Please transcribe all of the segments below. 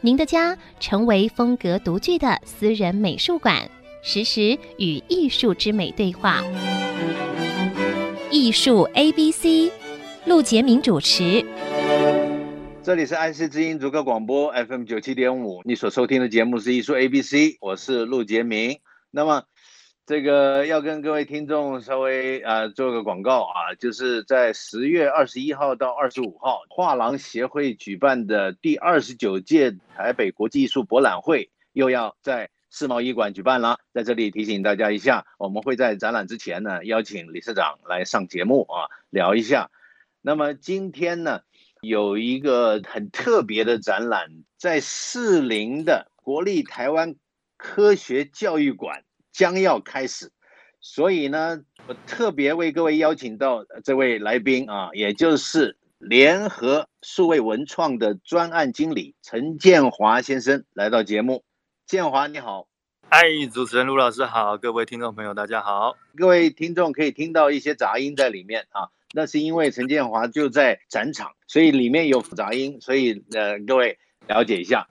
您的家成为风格独具的私人美术馆，实时与艺术之美对话。艺术 A B C，陆杰明主持。这里是安溪之音足客广播 FM 九七点五，你所收听的节目是艺术 A B C，我是陆杰明。那么。这个要跟各位听众稍微啊、呃、做个广告啊，就是在十月二十一号到二十五号，画廊协会举办的第二十九届台北国际艺术博览会又要在世贸艺馆举办了。在这里提醒大家一下，我们会在展览之前呢邀请理事长来上节目啊聊一下。那么今天呢有一个很特别的展览，在士林的国立台湾科学教育馆。将要开始，所以呢，我特别为各位邀请到这位来宾啊，也就是联合数位文创的专案经理陈建华先生来到节目。建华你好，嗨，主持人卢老师好，各位听众朋友大家好。各位听众可以听到一些杂音在里面啊，那是因为陈建华就在展场，所以里面有杂音，所以呃，各位了解一下。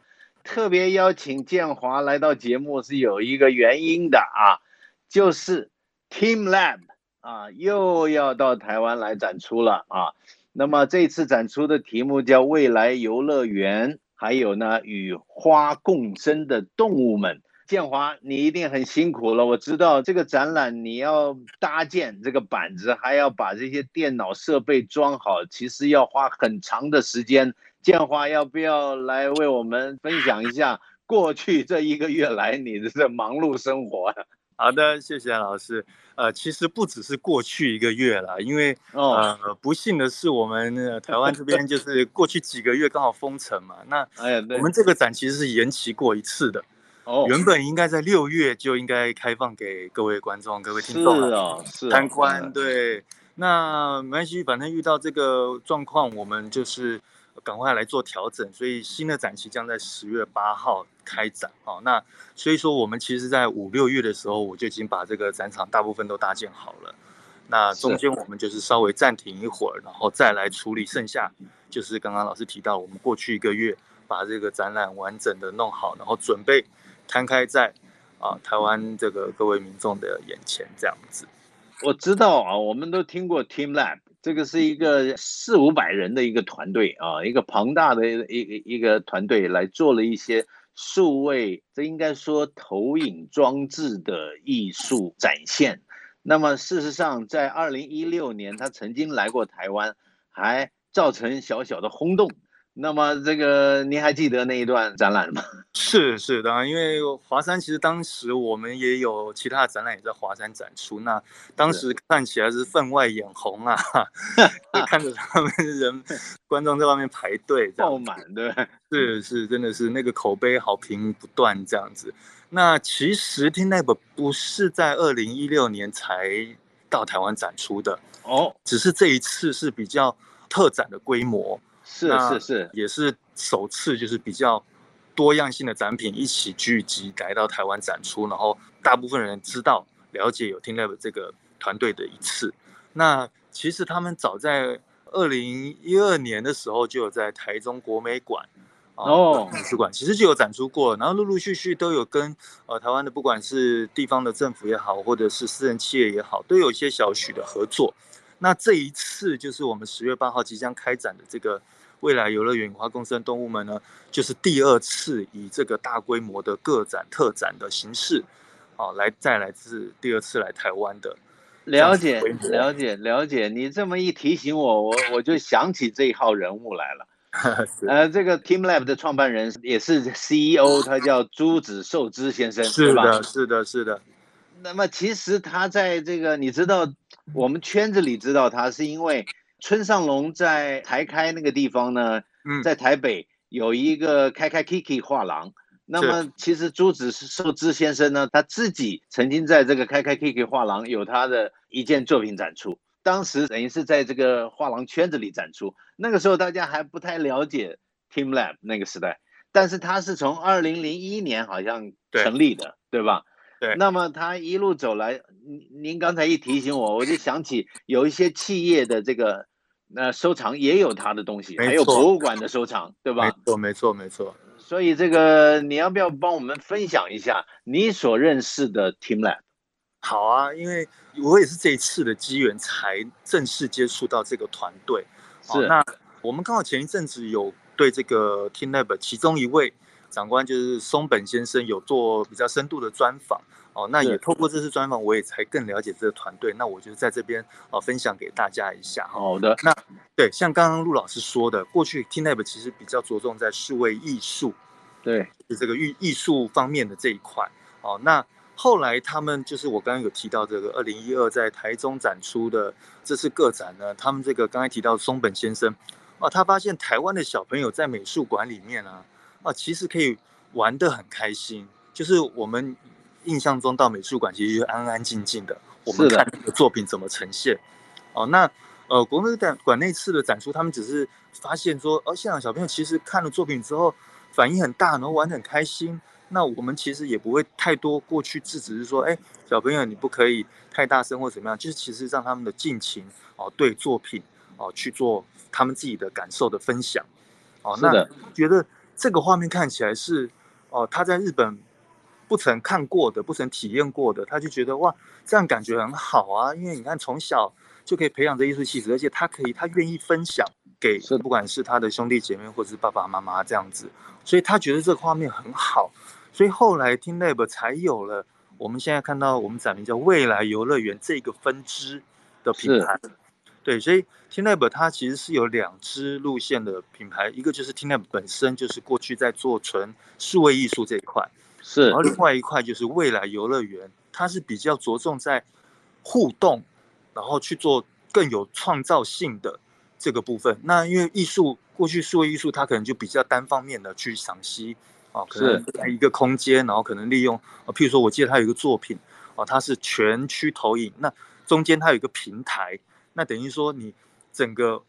特别邀请建华来到节目是有一个原因的啊，就是 teamLab 啊又要到台湾来展出了啊。那么这次展出的题目叫“未来游乐园”，还有呢与花共生的动物们。建华，你一定很辛苦了，我知道这个展览你要搭建这个板子，还要把这些电脑设备装好，其实要花很长的时间。建华要不要来为我们分享一下过去这一个月来你的这忙碌生活？好的，谢谢老师。呃，其实不只是过去一个月了，因为呃，不幸的是我们台湾这边就是过去几个月刚好封城嘛。那 我们这个展其实是延期过一次的。哦，原本应该在六月就应该开放给各位观众、各位听众是哦，是参观。对，那没关系，反正遇到这个状况，我们就是。赶快来做调整，所以新的展期将在十月八号开展。哦，那所以说我们其实，在五六月的时候，我就已经把这个展场大部分都搭建好了。那中间我们就是稍微暂停一会儿，然后再来处理剩下，就是刚刚老师提到，我们过去一个月把这个展览完整的弄好，然后准备摊开在啊台湾这个各位民众的眼前这样子。我知道啊，我们都听过 teamLab。这个是一个四五百人的一个团队啊，一个庞大的一一一个团队来做了一些数位，这应该说投影装置的艺术展现。那么事实上，在二零一六年，他曾经来过台湾，还造成小小的轰动。那么这个您还记得那一段展览吗？是是的，因为华山其实当时我们也有其他的展览也在华山展出，那当时看起来是分外眼红啊，就 看着他们人观众在外面排队，爆满，对，是是，真的是那个口碑好评不断这样子。那其实 teamLab 不是在二零一六年才到台湾展出的哦，只是这一次是比较特展的规模。是是是，也是首次，就是比较多样性的展品一起聚集来到台湾展出，然后大部分人知道了解有 teamLab 这个团队的一次。那其实他们早在二零一二年的时候就有在台中国美馆哦美术馆，其实就有展出过，然后陆陆续续都有跟呃台湾的不管是地方的政府也好，或者是私人企业也好，都有一些小许的合作。那这一次就是我们十月八号即将开展的这个。未来游乐园与花共生动物们呢，就是第二次以这个大规模的个展特展的形式，啊，来再来自第二次来台湾的。了解了解了解，你这么一提醒我，我我就想起这一号人物来了。呃，这个 teamLab 的创办人也是 CEO，他叫朱子寿之先生，是的，是的，是的。那么其实他在这个，你知道，我们圈子里知道他是因为。村上隆在台开那个地方呢，嗯在台北有一个开开 Kiki 画廊。那么其实朱子寿之先生呢，他自己曾经在这个开开 Kiki 画廊有他的一件作品展出，当时等于是在这个画廊圈子里展出。那个时候大家还不太了解 teamLab 那个时代，但是他是从二零零一年好像成立的，对，对吧？对。那么他一路走来，您您刚才一提醒我，我就想起有一些企业的这个呃收藏也有他的东西，还有博物馆的收藏，对吧？没错，没错，没错。所以这个你要不要帮我们分享一下你所认识的 teamLab？好啊，因为我也是这一次的机缘才正式接触到这个团队。是，那我们刚好前一阵子有对这个 teamLab 其中一位长官就是松本先生有做比较深度的专访。哦，那也透过这次专访，我也才更了解这个团队。那我就在这边哦分享给大家一下。好的，那对，像刚刚陆老师说的，过去 teamLab 其实比较着重在数位艺术，对，就这个艺艺术方面的这一块。哦，那后来他们就是我刚刚有提到这个二零一二在台中展出的这次个展呢，他们这个刚才提到松本先生，啊，他发现台湾的小朋友在美术馆里面啊，啊，其实可以玩得很开心，就是我们。印象中到美术馆其实就安安静静的，我们看那个作品怎么呈现。哦，那呃国美馆那次的展出，他们只是发现说，哦，现场小朋友其实看了作品之后反应很大，然后玩得很开心。那我们其实也不会太多过去制止，是说，哎，小朋友你不可以太大声或怎么样，就是其实让他们的尽情哦对作品哦去做他们自己的感受的分享。哦，那觉得这个画面看起来是哦他在日本。不曾看过的，不曾体验过的，他就觉得哇，这样感觉很好啊！因为你看，从小就可以培养这艺术气质，而且他可以，他愿意分享给，不管是他的兄弟姐妹，或者是爸爸妈妈这样子，所以他觉得这个画面很好。所以后来 teamLab 才有了我们现在看到我们展名叫未来游乐园这个分支的品牌。对，所以 teamLab 它其实是有两支路线的品牌，一个就是 teamLab 本身就是过去在做纯数位艺术这一块。是，然后另外一块就是未来游乐园，它是比较着重在互动，然后去做更有创造性的这个部分。那因为艺术过去数位艺术，它可能就比较单方面的去赏析啊，可能在一个空间，然后可能利用啊，譬如说我记得它有一个作品啊，它是全区投影，那中间它有一个平台，那等于说你整个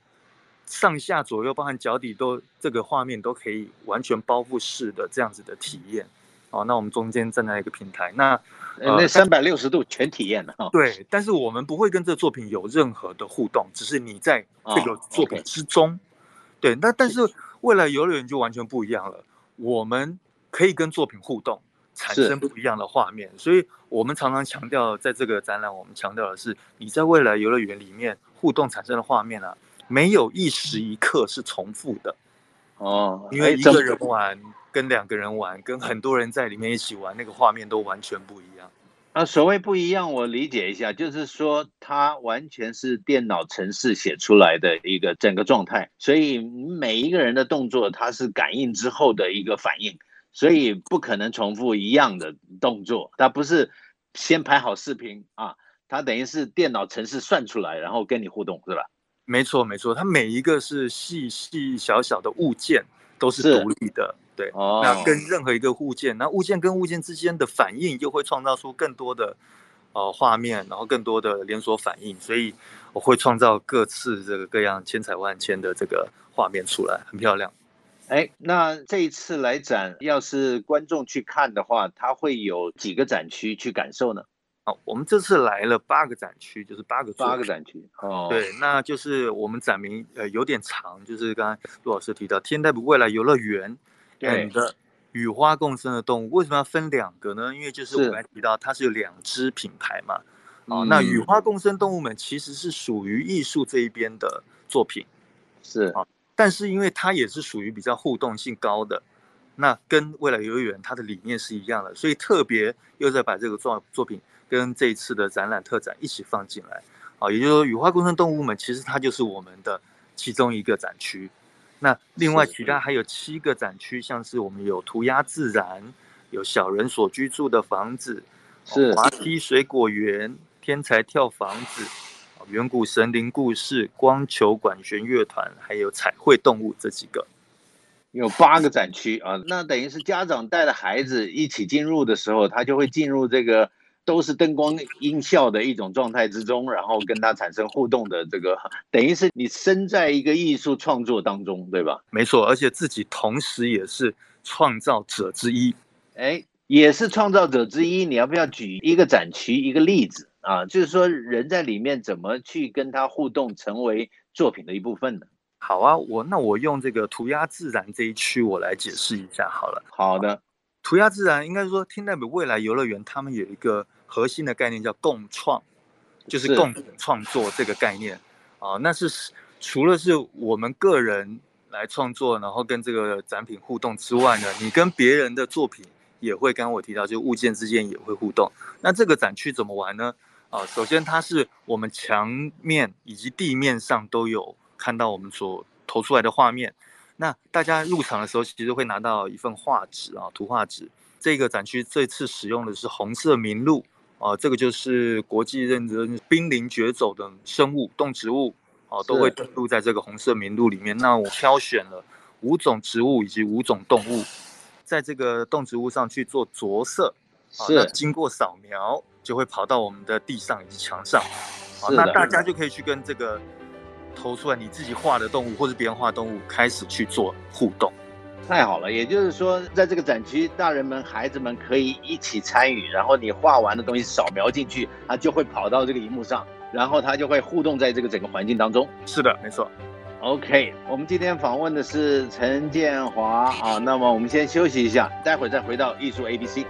上下左右，包含脚底都这个画面都可以完全包覆式的这样子的体验。哦，那我们中间站在一个平台，那、呃、那三百六十度全体验了哈。对，但是我们不会跟这个作品有任何的互动，只是你在这个作品之中。哦 okay、对，那但是未来游乐园就完全不一样了，我们可以跟作品互动，产生不一样的画面。所以我们常常强调，在这个展览，我们强调的是你在未来游乐园里面互动产生的画面啊，没有一时一刻是重复的。哦，因为一个人玩。跟两个人玩，跟很多人在里面一起玩，那个画面都完全不一样。啊，所谓不一样，我理解一下，就是说它完全是电脑程式写出来的一个整个状态，所以每一个人的动作，它是感应之后的一个反应，所以不可能重复一样的动作。它不是先拍好视频啊，它等于是电脑程式算出来，然后跟你互动，是吧？没错，没错，它每一个是细细小小的物件，都是独立的。对，哦那跟任何一个物件，那物件跟物件之间的反应，又会创造出更多的呃画面，然后更多的连锁反应，所以我会创造各次这个各样千彩万千的这个画面出来，很漂亮。哎，那这一次来展，要是观众去看的话，他会有几个展区去感受呢？啊，我们这次来了八个展区，就是八个八个展区。哦，对，那就是我们展名呃有点长，就是刚才杜老师提到 teamLab 未来游乐园。对的，与花共生的动物为什么要分两个呢？因为就是我刚才提到，它是有两支品牌嘛。哦，那与花共生动物们其实是属于艺术这一边的作品，是啊。但是因为它也是属于比较互动性高的，那跟未来游乐园它的理念是一样的，所以特别又在把这个作作品跟这一次的展览特展一起放进来。啊，也就是说，雨花共生动物们其实它就是我们的其中一个展区。那另外其他还有七个展区，像是我们有涂鸦自然，有小人所居住的房子，是滑梯水果园，天才跳房子，远古神灵故事，光球管弦乐团，还有彩绘动物这几个。有八个展区啊，那等于是家长带着孩子一起进入的时候，他就会进入这个都是灯光音效的一种状态之中，然后跟他产生互动的这个，等于是你身在一个艺术创作当中，对吧？没错，而且自己同时也是创造者之一，哎，也是创造者之一。你要不要举一个展区一个例子啊？就是说人在里面怎么去跟他互动，成为作品的一部分呢？好啊，我那我用这个涂鸦自然这一区，我来解释一下好了。好的，涂鸦自然应该说，TeamLab 未来游乐园他们有一个核心的概念叫共创，就是共同创作这个概念啊。那是除了是我们个人来创作，然后跟这个展品互动之外呢，你跟别人的作品也会，刚刚我提到，就物件之间也会互动。那这个展区怎么玩呢？啊，首先它是我们墙面以及地面上都有。看到我们所投出来的画面，那大家入场的时候其实会拿到一份画纸啊，图画纸。这个展区这次使用的是红色名录啊，这个就是国际认证濒临绝种的生物动植物啊，都会登录在这个红色名录里面。那我挑选了五种植物以及五种动物，在这个动植物上去做着色啊，那经过扫描就会跑到我们的地上以及墙上啊，那大家就可以去跟这个。投出来你自己画的动物，或者别人画动物，开始去做互动，太好了。也就是说，在这个展区，大人们、孩子们可以一起参与，然后你画完的东西扫描进去，它就会跑到这个荧幕上，然后它就会互动在这个整个环境当中。是的，没错。OK，我们今天访问的是陈建华啊，那么我们先休息一下，待会儿再回到艺术 ABC。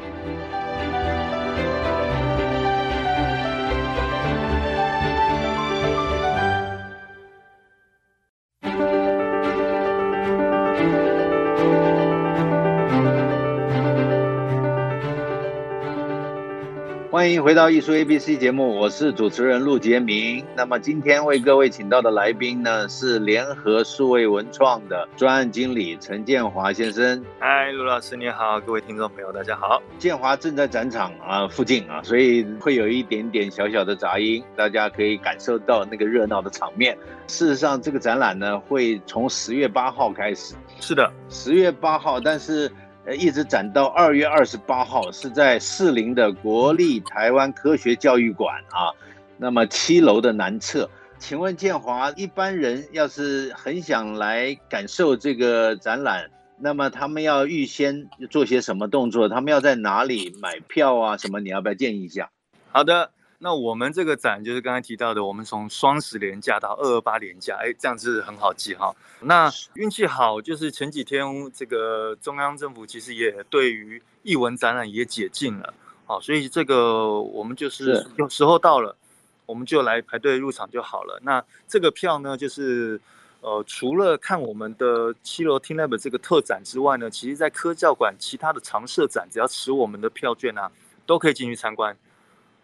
欢迎回到艺术 ABC 节目，我是主持人陆杰明。那么今天为各位请到的来宾呢，是联合数位文创的专案经理陈建华先生。嗨，陆老师你好，各位听众朋友大家好。建华正在展场啊附近啊，所以会有一点点小小的杂音，大家可以感受到那个热闹的场面。事实上，这个展览呢会从十月八号开始。是的，十月八号，但是。一直展到二月二十八号，是在士林的国立台湾科学教育馆啊，那么七楼的南侧。请问建华，一般人要是很想来感受这个展览，那么他们要预先做些什么动作？他们要在哪里买票啊？什么？你要不要建议一下？好的。那我们这个展就是刚才提到的，我们从双十连假到二二八连假，哎，这样子很好记哈。那运气好，就是前几天这个中央政府其实也对于艺文展览也解禁了，好，所以这个我们就是有时候到了，我们就来排队入场就好了。那这个票呢，就是呃，除了看我们的七楼 TeamLab 这个特展之外呢，其实在科教馆其他的常设展，只要持我们的票券啊，都可以进去参观。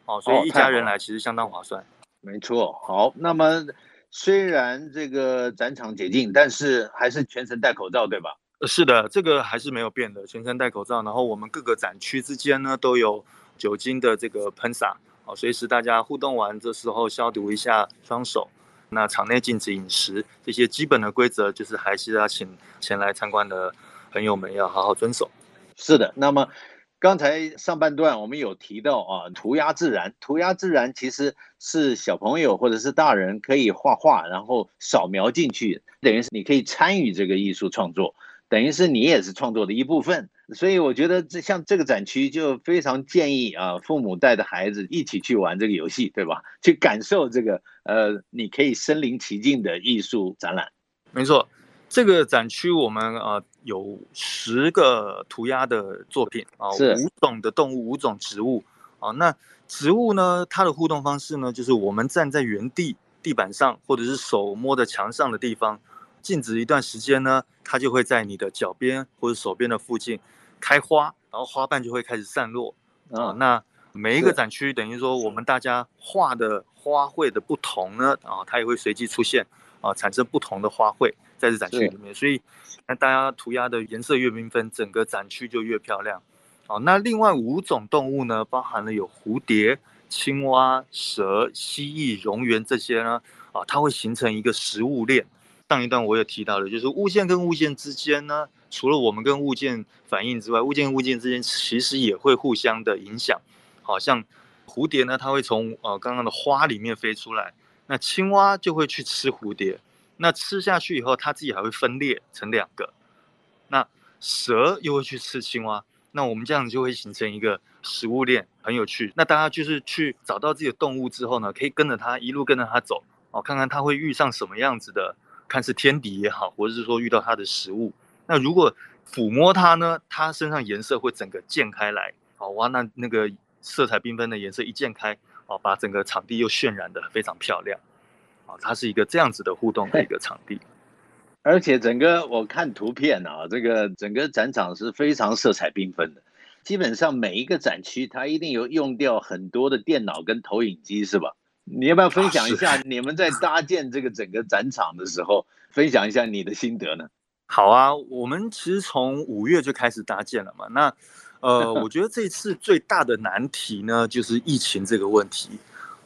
哦，所以一家人来其实相当划算。哦，没错。好，那么虽然这个展场解禁，但是还是全程戴口罩，对吧？是的，这个还是没有变的，全程戴口罩。然后我们各个展区之间呢都有酒精的这个喷洒，哦，随时大家互动完这时候消毒一下双手。那场内禁止饮食，这些基本的规则就是还是要请前来参观的朋友们要好好遵守。是的，那么。刚才上半段我们有提到啊，涂鸦自然，涂鸦自然其实是小朋友或者是大人可以画画，然后扫描进去，等于是你可以参与这个艺术创作，等于是你也是创作的一部分。所以我觉得这像这个展区就非常建议啊，父母带着孩子一起去玩这个游戏，对吧？去感受这个呃，你可以身临其境的艺术展览。没错。这个展区我们呃有十个涂鸦的作品啊，五种的动物，五种植物啊。那植物呢，它的互动方式呢，就是我们站在原地地板上，或者是手摸着墙上的地方，静止一段时间呢，它就会在你的脚边或者手边的附近开花，然后花瓣就会开始散落啊。那每一个展区等于说我们大家画的花卉的不同呢啊，它也会随机出现啊，产生不同的花卉。在这展区里面，所以那大家涂鸦的颜色越缤纷，整个展区就越漂亮。好，那另外五种动物呢，包含了有蝴蝶、青蛙、蛇、蜥蜴、蝾螈这些呢，啊，它会形成一个食物链。上一段我也提到了，就是物件跟物件之间呢，除了我们跟物件反应之外，物件跟物件之间其实也会互相的影响。好像蝴蝶呢，它会从呃刚刚的花里面飞出来，那青蛙就会去吃蝴蝶，那吃下去以后，它自己还会分裂成两个，那蛇又会去吃青蛙，那我们这样子就会形成一个食物链，很有趣。那大家就是去找到自己的动物之后呢，可以跟着它一路跟着它走。哦，看看它会遇上什么样子的，看是天敌也好，或者是说遇到它的食物。那如果抚摸它呢，它身上颜色会整个溅开来。好哇，那那个色彩缤纷的颜色一溅开，哦，把整个场地又渲染的非常漂亮。啊，它是一个这样子的互动的一个场地。而且整个我看图片啊，这个整个展场是非常色彩缤纷的。基本上每一个展区，它一定有用掉很多的电脑跟投影机，是吧？你要不要分享一下你们在搭建这个整个展场的时候，分享一下你的心得呢？好啊，我们其实从五月就开始搭建了嘛。那呃，我觉得这一次最大的难题呢，就是疫情这个问题。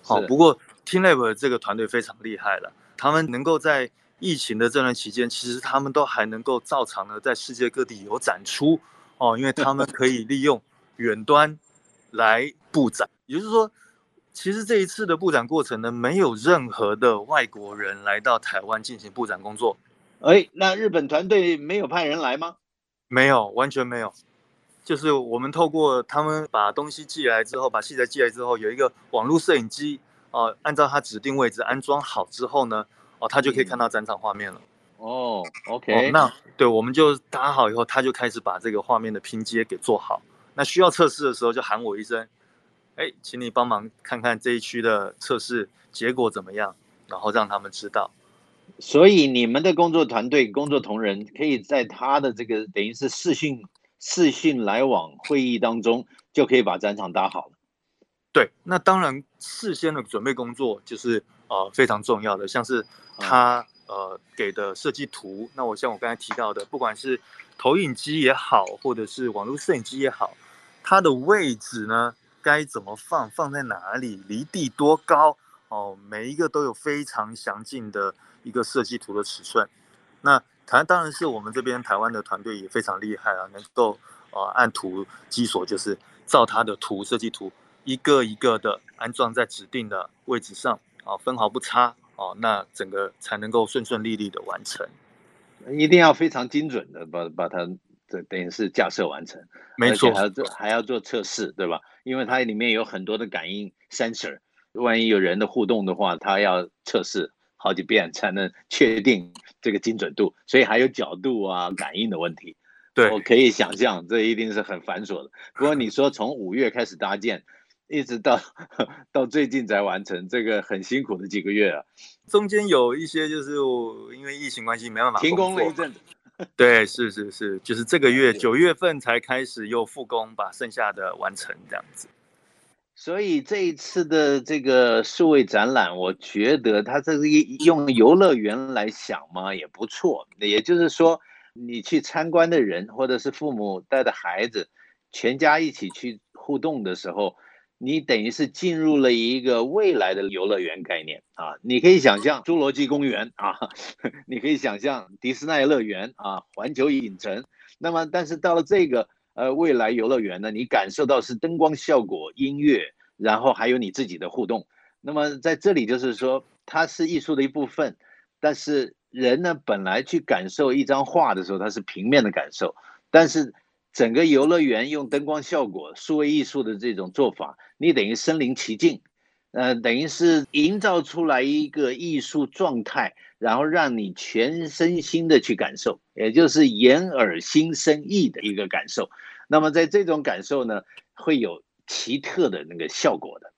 好，不过 teamLab 这个团队非常厉害了，他们能够在疫情的这段期间，其实他们都还能够照常的在世界各地有展出哦，因为他们可以利用远端来布展，也就是说。其实这一次的布展过程呢，没有任何的外国人来到台湾进行布展工作。哎，那日本团队没有派人来吗？没有，完全没有。就是我们透过他们把东西寄来之后，把器材寄来之后，有一个网络摄影机，哦、呃，按照它指定位置安装好之后呢，哦，他就可以看到展场画面了。哦，OK。哦，那对，我们就搭好以后，他就开始把这个画面的拼接给做好。那需要测试的时候，就喊我一声。哎，请你帮忙看看这一区的测试结果怎么样，然后让他们知道。所以你们的工作团队、工作同仁可以在他的这个等于是视讯、视讯来往会议当中，就可以把展场搭好了。对，那当然事先的准备工作就是呃非常重要的，像是他呃给的设计图，那我像我刚才提到的，不管是投影机也好，或者是网络摄影机也好，它的位置呢，该怎么放？放在哪里？离地多高？哦，每一个都有非常详尽的一个设计图的尺寸。那台湾当然是我们这边台湾的团队也非常厉害啊，能够呃按图机锁，就是照它的图设计图一个一个的安装在指定的位置上啊，分毫不差哦，那整个才能够顺顺利利的完成。一定要非常精准的把把它。这等于是架设完成，没错，还要做还要做测试，对吧？因为它里面有很多的感应 sensor，万一有人的互动的话，它要测试好几遍才能确定这个精准度，所以还有角度啊、感应的问题。对，我可以想象，这一定是很繁琐的。不过你说从五月开始搭建，一直到 到最近才完成，这个很辛苦的几个月啊。中间有一些就是我因为疫情关系没办法停工了一阵子。对，是是是，就是这个月九月份才开始又复工，把剩下的完成这样子。所以这一次的这个数位展览，我觉得它这是用游乐园来想嘛，也不错。也就是说，你去参观的人，或者是父母带着孩子，全家一起去互动的时候。你等于是进入了一个未来的游乐园概念啊！你可以想象侏罗纪公园啊，你可以想象迪士尼乐园啊，环球影城。那么，但是到了这个呃未来游乐园呢，你感受到是灯光效果、音乐，然后还有你自己的互动。那么在这里就是说，它是艺术的一部分，但是人呢本来去感受一张画的时候，它是平面的感受，但是。整个游乐园用灯光效果、数位艺术的这种做法，你等于身临其境，呃，等于是营造出来一个艺术状态，然后让你全身心的去感受，也就是眼耳心身意的一个感受。那么在这种感受呢，会有奇特的那个效果的。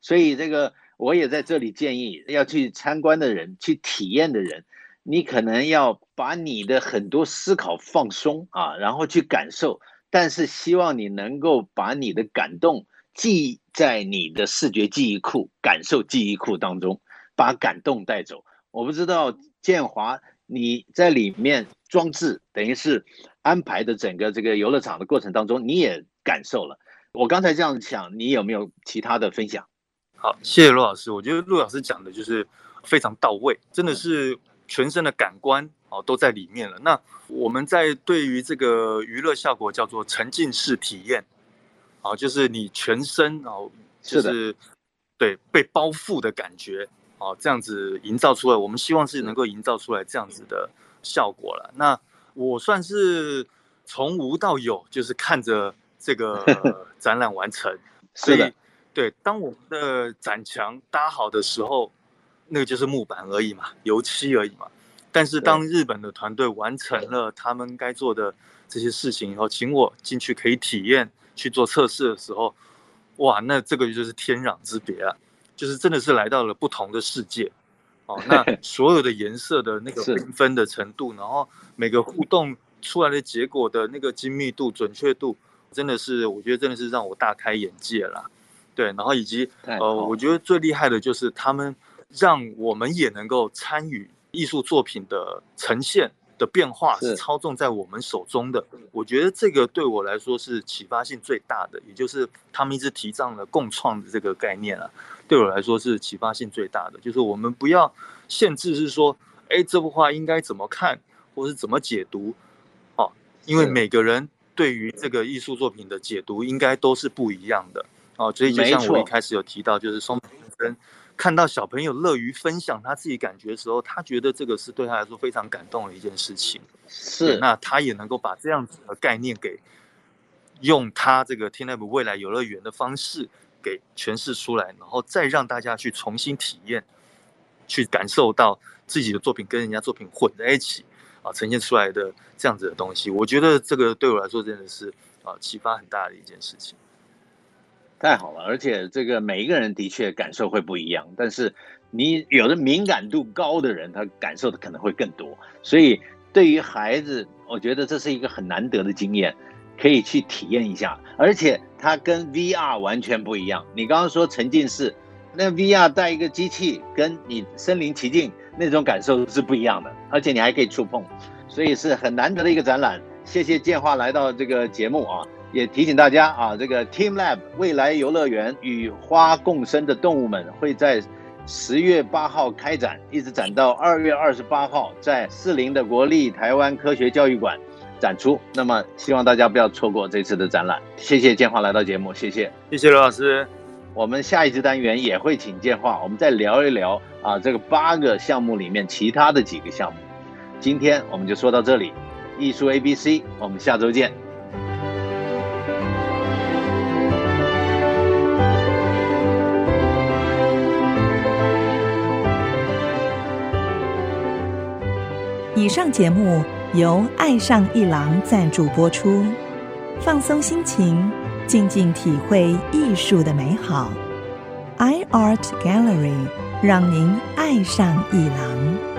所以这个我也在这里建议要去参观的人、去体验的人。你可能要把你的很多思考放松啊，然后去感受，但是希望你能够把你的感动记在你的视觉记忆库、感受记忆库当中，把感动带走。我不知道建华你在里面装置，等于是安排的整个这个游乐场的过程当中，你也感受了。我刚才这样想，你有没有其他的分享？好，谢谢陆老师。我觉得陆老师讲的就是非常到位，真的是。全身的感官哦都在里面了。那我们在对于这个娱乐效果叫做沉浸式体验，啊，就是你全身哦，就是对被包覆的感觉，哦，这样子营造出来，我们希望是能够营造出来这样子的效果了。那我算是从无到有，就是看着这个 展览完成，所以对，当我们的展墙搭好的时候，那个就是木板而已嘛，油漆而已嘛。但是当日本的团队完成了他们该做的这些事情以后，请我进去可以体验去做测试的时候，哇，那这个就是天壤之别啊！就是真的是来到了不同的世界哦。那 所有的颜色的那个缤纷的程度，然后每个互动出来的结果的那个精密度、准确度，真的是我觉得真的是让我大开眼界了。对，然后以及呃，我觉得最厉害的就是他们让我们也能够参与。艺术作品的呈现的变化是操纵在我们手中的，我觉得这个对我来说是启发性最大的，也就是他们一直提倡的共创的这个概念啊，对我来说是启发性最大的，就是我们不要限制是说，哎，这幅画应该怎么看，或是怎么解读，哦，因为每个人对于这个艺术作品的解读应该都是不一样的，哦，所以就像我一开始有提到，就是松本先生。看到小朋友乐于分享他自己感觉的时候，他觉得这个是对他来说非常感动的一件事情。是，那他也能够把这样子的概念给用他这个 TeamLab 未来游乐园的方式给诠释出来，然后再让大家去重新体验，去感受到自己的作品跟人家作品混在一起啊，呈现出来的这样子的东西。我觉得这个对我来说真的是啊启发很大的一件事情。太好了，而且这个每一个人的确感受会不一样，但是你有的敏感度高的人，他感受的可能会更多。所以对于孩子，我觉得这是一个很难得的经验，可以去体验一下。而且它跟 VR 完全不一样。你刚刚说沉浸式，那 VR 带一个机器，跟你身临其境那种感受是不一样的，而且你还可以触碰，所以是很难得的一个展览。谢谢建华来到这个节目啊。也提醒大家啊，这个 TeamLab 未来游乐园与花共生的动物们会在十月八号开展，一直展到二月二十八号，在士林的国立台湾科学教育馆展出。那么希望大家不要错过这次的展览。谢谢建华来到节目，谢谢，谢谢罗老师。我们下一次单元也会请建华，我们再聊一聊啊，这个八个项目里面其他的几个项目。今天我们就说到这里，艺术 ABC，我们下周见。以上节目由爱上一郎赞助播出，放松心情，静静体会艺术的美好。iArt Gallery 让您爱上一郎。